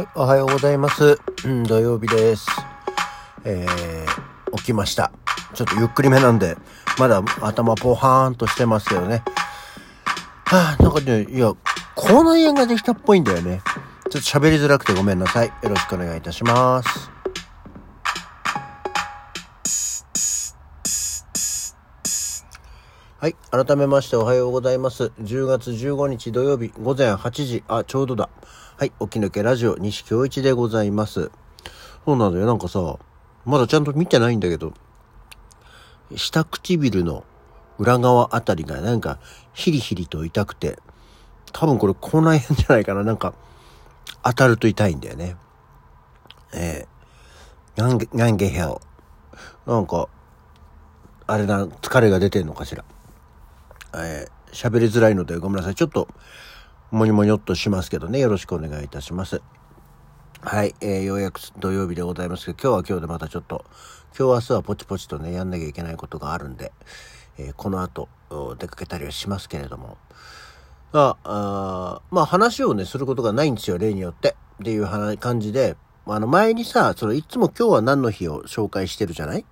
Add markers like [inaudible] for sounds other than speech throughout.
はい、おはようございます。うん、土曜日です。えー、起きました。ちょっとゆっくりめなんで、まだ頭ポハーンとしてますけどね。はあ、なんかね、いや、口内炎ができたっぽいんだよね。ちょっと喋りづらくてごめんなさい。よろしくお願いいたします。はい。改めましておはようございます。10月15日土曜日午前8時、あ、ちょうどだ。はい。起き抜けラジオ西京一でございます。そうなんだよ。なんかさ、まだちゃんと見てないんだけど、下唇の裏側あたりがなんかヒリヒリと痛くて、多分これ口内炎じゃないかな。なんか当たると痛いんだよね。えー、ガンゲ、ガンゲヘル。なんか、あれだ、疲れが出てんのかしら。えー、喋りづらいのでごめんなさい。ちょっと、もにもにょっとしますけどね。よろしくお願いいたします。はい、えー、ようやく土曜日でございますけど、今日は今日でまたちょっと、今日明日はポチポチとね、やんなきゃいけないことがあるんで、えー、この後、出かけたりはしますけれども、ああまあ話をね、することがないんですよ、例によって。っていう話感じで、あの前にさ、そのいつも今日は何の日を紹介してるじゃない？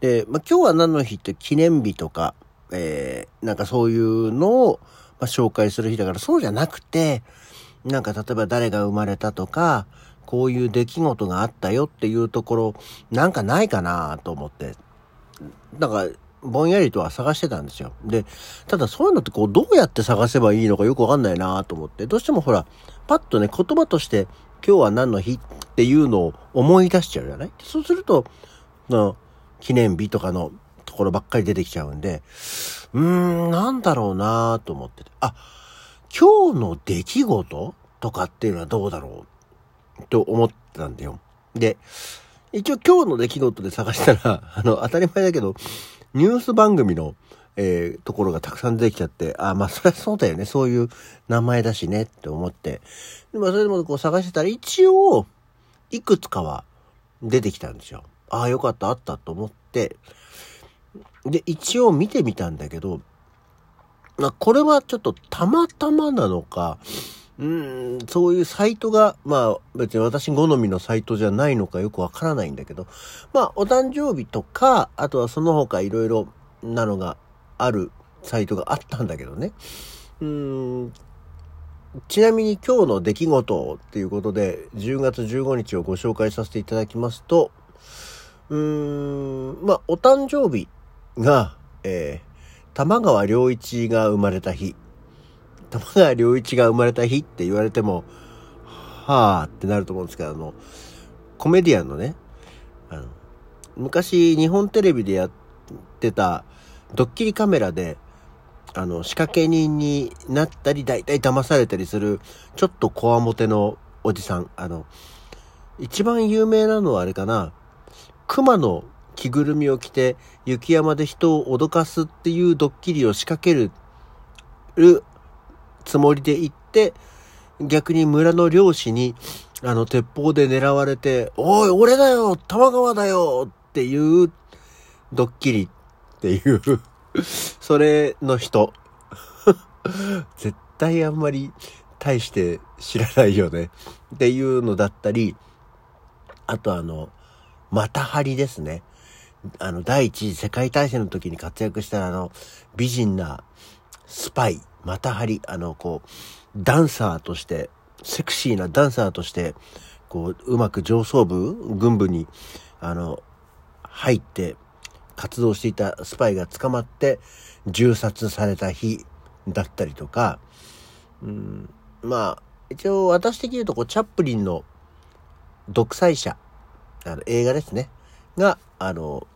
で、まあ今日は何の日って記念日とか、えー、なんかそういうのを、まあ、紹介する日だからそうじゃなくて、なんか例えば誰が生まれたとか、こういう出来事があったよっていうところ、なんかないかなと思って。なんか、ぼんやりとは探してたんですよ。で、ただそういうのってこう、どうやって探せばいいのかよくわかんないなと思って、どうしてもほら、パッとね、言葉として、今日は何の日っていうのを思い出しちゃうじゃない？そうすると、の、記念日とかのところばっかり出てきちゃうんで、うーん、なんだろうなと思ってて。あ、今日の出来事とかっていうのはどうだろうと思ってたんだよ。で、一応今日の出来事で探したら、[laughs] あの、当たり前だけど、ニュース番組の、えー、ところがたくさん出てきちゃって、あ、まあ、そりゃそうだよね。そういう名前だしねって思って。でも、それでもこう探してたら、一応、いくつかは出てきたんですよ。ああ、よかった、あったと思って、で、一応見てみたんだけど、まこれはちょっとたまたまなのか、うん、そういうサイトが、まあ別に私好みのサイトじゃないのかよくわからないんだけど、まあお誕生日とか、あとはその他いろいろなのがあるサイトがあったんだけどね。うん、ちなみに今日の出来事っていうことで、10月15日をご紹介させていただきますと、うーん、まあお誕生日が、えー、玉川良一が生まれた日。玉川良一が生まれた日って言われても、はぁってなると思うんですけど、あの、コメディアンのね、あの、昔日本テレビでやってたドッキリカメラで、あの、仕掛け人になったり、大体騙されたりする、ちょっとこわもてのおじさん。あの、一番有名なのはあれかな、熊の着ぐるみを着て雪山で人を脅かすっていうドッキリを仕掛けるつもりで行って逆に村の漁師にあの鉄砲で狙われて「おい俺だよ玉川だよ!」っていうドッキリっていう [laughs] それの人 [laughs] 絶対あんまり大して知らないよねっていうのだったりあとあのまたはりですね。あの、第一次世界大戦の時に活躍したあの、美人なスパイ、またはり、あの、こう、ダンサーとして、セクシーなダンサーとして、こう、うまく上層部、軍部に、あの、入って活動していたスパイが捕まって銃殺された日だったりとか、うん、まあ、一応私的に言うと、こう、チャップリンの独裁者、あの映画ですね。が、あの、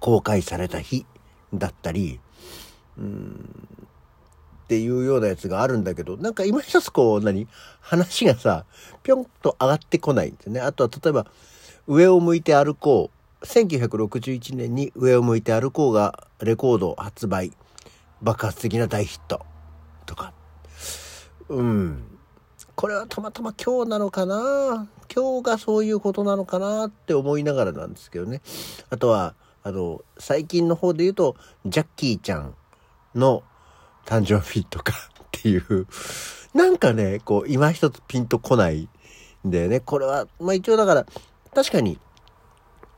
公開された日だったり、うん、っていうようなやつがあるんだけど、なんか今一つこう、何話がさ、ぴょんと上がってこないんですね。あとは例えば、上を向いて歩こう。1961年に上を向いて歩こうがレコード発売。爆発的な大ヒット。とか。うん。これはたまたま今日なのかな今日がそういうことなのかなって思いながらなんですけどね。あとは、あの、最近の方で言うと、ジャッキーちゃんの誕生日とかっていう、なんかね、こう、今一つピンとこないでね、これは、まあ一応だから、確かに、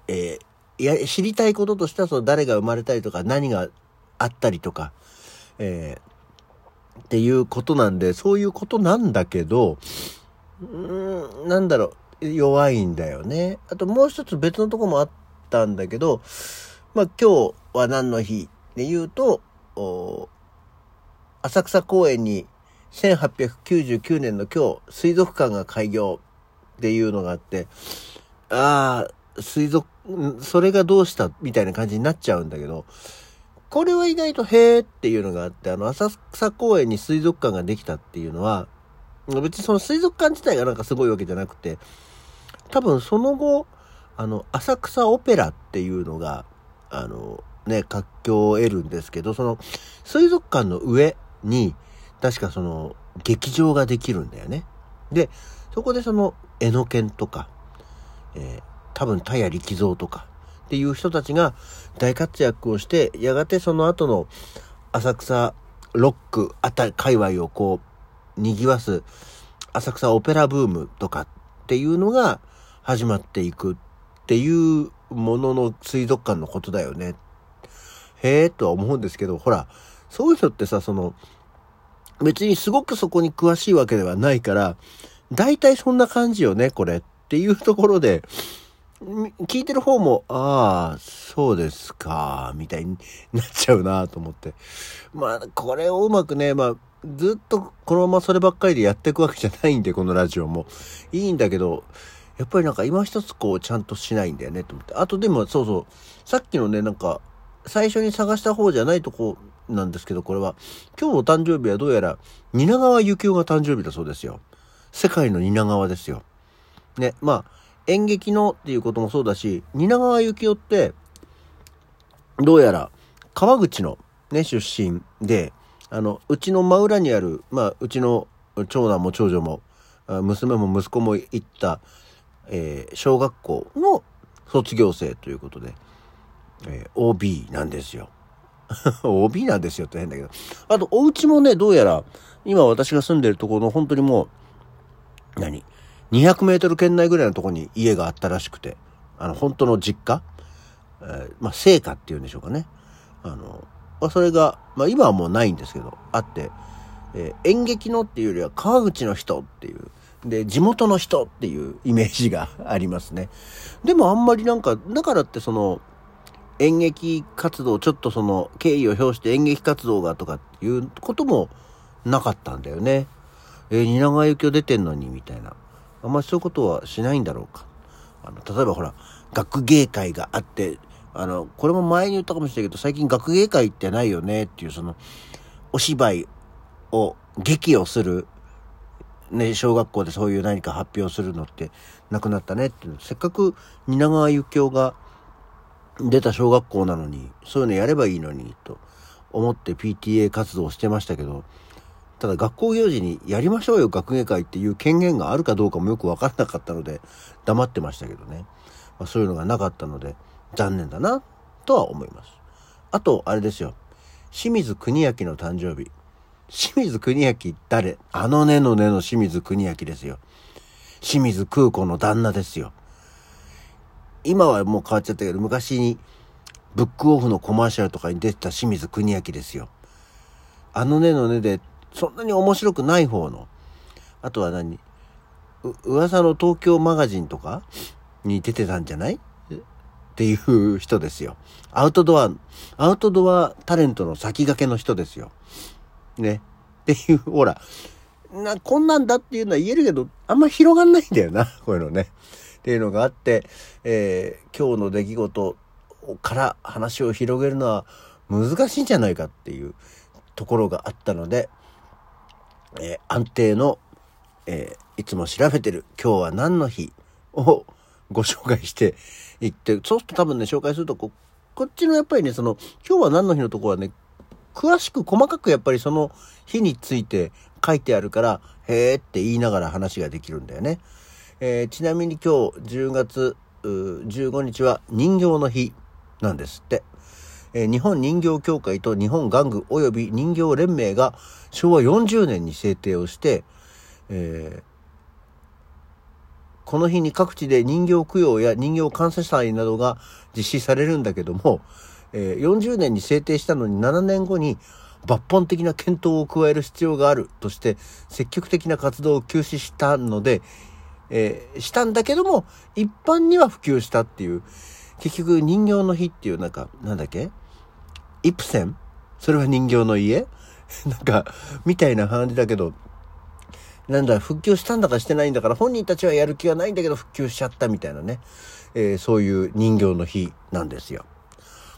えー、いや、知りたいこととしては、その誰が生まれたりとか、何があったりとか、えー、っていうことなんで、そういうことなんだけど、うーん、なんだろう、弱いんだよね。あともう一つ別のとこもあったんだけど、まあ今日は何の日で言うと、浅草公園に1899年の今日、水族館が開業っていうのがあって、ああ、水族、それがどうしたみたいな感じになっちゃうんだけど、これは意外とへーっていうのがあって、あの、浅草公園に水族館ができたっていうのは、別にその水族館自体がなんかすごいわけじゃなくて、多分その後、あの、浅草オペラっていうのが、あの、ね、活況を得るんですけど、その、水族館の上に、確かその、劇場ができるんだよね。で、そこでその、江ノ県とか、えー、多分田谷力蔵とか、っていう人たちが大活躍をして、やがてその後の浅草ロックあたり界隈をこう、賑わす浅草オペラブームとかっていうのが始まっていくっていうものの水族館のことだよね。へえとは思うんですけど、ほら、そういうのってさ、その、別にすごくそこに詳しいわけではないから、大体そんな感じよね、これっていうところで、聞いてる方も、ああ、そうですか、みたいになっちゃうなと思って。まあ、これをうまくね、まあ、ずっとこのままそればっかりでやっていくわけじゃないんで、このラジオも。いいんだけど、やっぱりなんか今一つこう、ちゃんとしないんだよね、と思って。あとでも、そうそう、さっきのね、なんか、最初に探した方じゃないとこなんですけど、これは、今日の誕生日はどうやら、蜷川幸雄が誕生日だそうですよ。世界の蜷川ですよ。ね、まあ、演劇のっていうこともそうだし、蜷川幸雄って、どうやら川口のね、出身で、あの、うちの真裏にある、まあ、うちの長男も長女も、娘も息子も行った、えー、小学校の卒業生ということで、えー、OB なんですよ。[laughs] OB なんですよって変だけど。あと、お家もね、どうやら、今私が住んでるところの本当にもう、何200メートル圏内ぐらいのところに家があったらしくて、あの、本当の実家、えー、まあ、成果っていうんでしょうかね。あの、まあ、それが、まあ、今はもうないんですけど、あって、えー、演劇のっていうよりは川口の人っていう、で、地元の人っていうイメージが [laughs] ありますね。でもあんまりなんか、だからってその、演劇活動、ちょっとその、敬意を表して演劇活動がとかっていうこともなかったんだよね。えー、蜷川幸雄出てんのに、みたいな。あんまりそういうことはしないんだろうか。あの、例えばほら、学芸会があって、あの、これも前に言ったかもしれないけど、最近学芸会ってないよねっていう、その、お芝居を、劇をする、ね、小学校でそういう何か発表するのってなくなったねっていう。せっかく蜷川幸雄が出た小学校なのに、そういうのやればいいのに、と思って PTA 活動をしてましたけど、ただ学校行事にやりましょうよ学芸会っていう権限があるかどうかもよくわからなかったので黙ってましたけどね。まあ、そういうのがなかったので残念だなとは思います。あと、あれですよ。清水国明の誕生日。清水国明誰？あのねのねの清水国明ですよ。清水空子の旦那ですよ。今はもう変わっちゃったけど、昔にブックオフのコマーシャルとかに出てた清水国明ですよ。あのねのねでそんなに面白くない方の。あとは何？噂の東京マガジンとかに出てたんじゃない？っていう人ですよ。アウトドア、アウトドアタレントの先駆けの人ですよ。ね。っていう、ほら、な、こんなんだっていうのは言えるけど、あんま広がんないんだよな、[laughs] こういうのね。っていうのがあって、えー、今日の出来事から話を広げるのは難しいんじゃないかっていうところがあったので、えー、安定の、えー、いつも調べてる今日は何の日をご紹介していって、そうすると多分ね、紹介するとこ、こっちのやっぱりね、その、今日は何の日のとこはね、詳しく細かくやっぱりその日について書いてあるから、へーって言いながら話ができるんだよね。えー、ちなみに今日10月15日は人形の日なんですって。えー、日本人形協会と日本玩具及び人形連盟が昭和40年に制定をして、えこの日に各地で人形供養や人形感謝祭などが実施されるんだけども、えー、40年に制定したのに7年後に抜本的な検討を加える必要があるとして積極的な活動を休止したので、えー、したんだけども一般には普及したっていう結局人形の日っていうなんかなんだっけ？イプセン？それは人形の家？[laughs] なんかみたいな感じだけどなんだ、復旧したんだかしてないんだから、本人たちはやる気はないんだけど、復旧しちゃったみたいなね、えー、そういう人形の日なんですよ。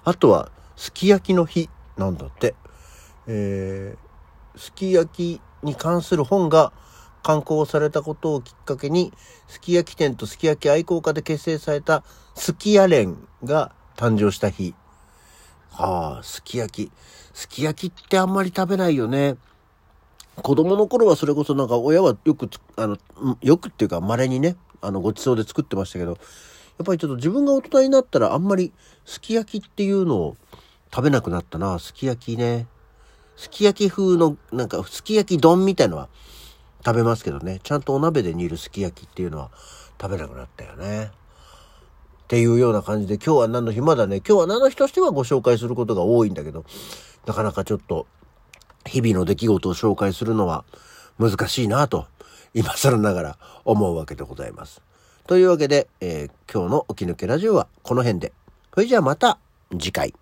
あとは、すき焼きの日なんだって。えー、すき焼きに関する本が刊行されたことをきっかけに、すき焼き店とすき焼き愛好家で結成されたすき家連が誕生した日。はあ、すき焼き。すき焼きってあんまり食べないよね。子供の頃はそれこそなんか親はよくあの、よくっていうか稀にね、あの、ごちそうで作ってましたけど、やっぱりちょっと自分が大人になったらあんまりすき焼きっていうのを食べなくなったな。すき焼きね。すき焼き風の、なんか、すき焼き丼みたいのは食べますけどね。ちゃんとお鍋で煮るすき焼きっていうのは食べなくなったよね。っていうような感じで、今日は何の日？まだね、今日は何の日としてはご紹介することが多いんだけど、なかなかちょっと日々の出来事を紹介するのは難しいなと、今更ながら思うわけでございます。というわけで、えー、今日の起き抜けラジオはこの辺で。それじゃあまた次回。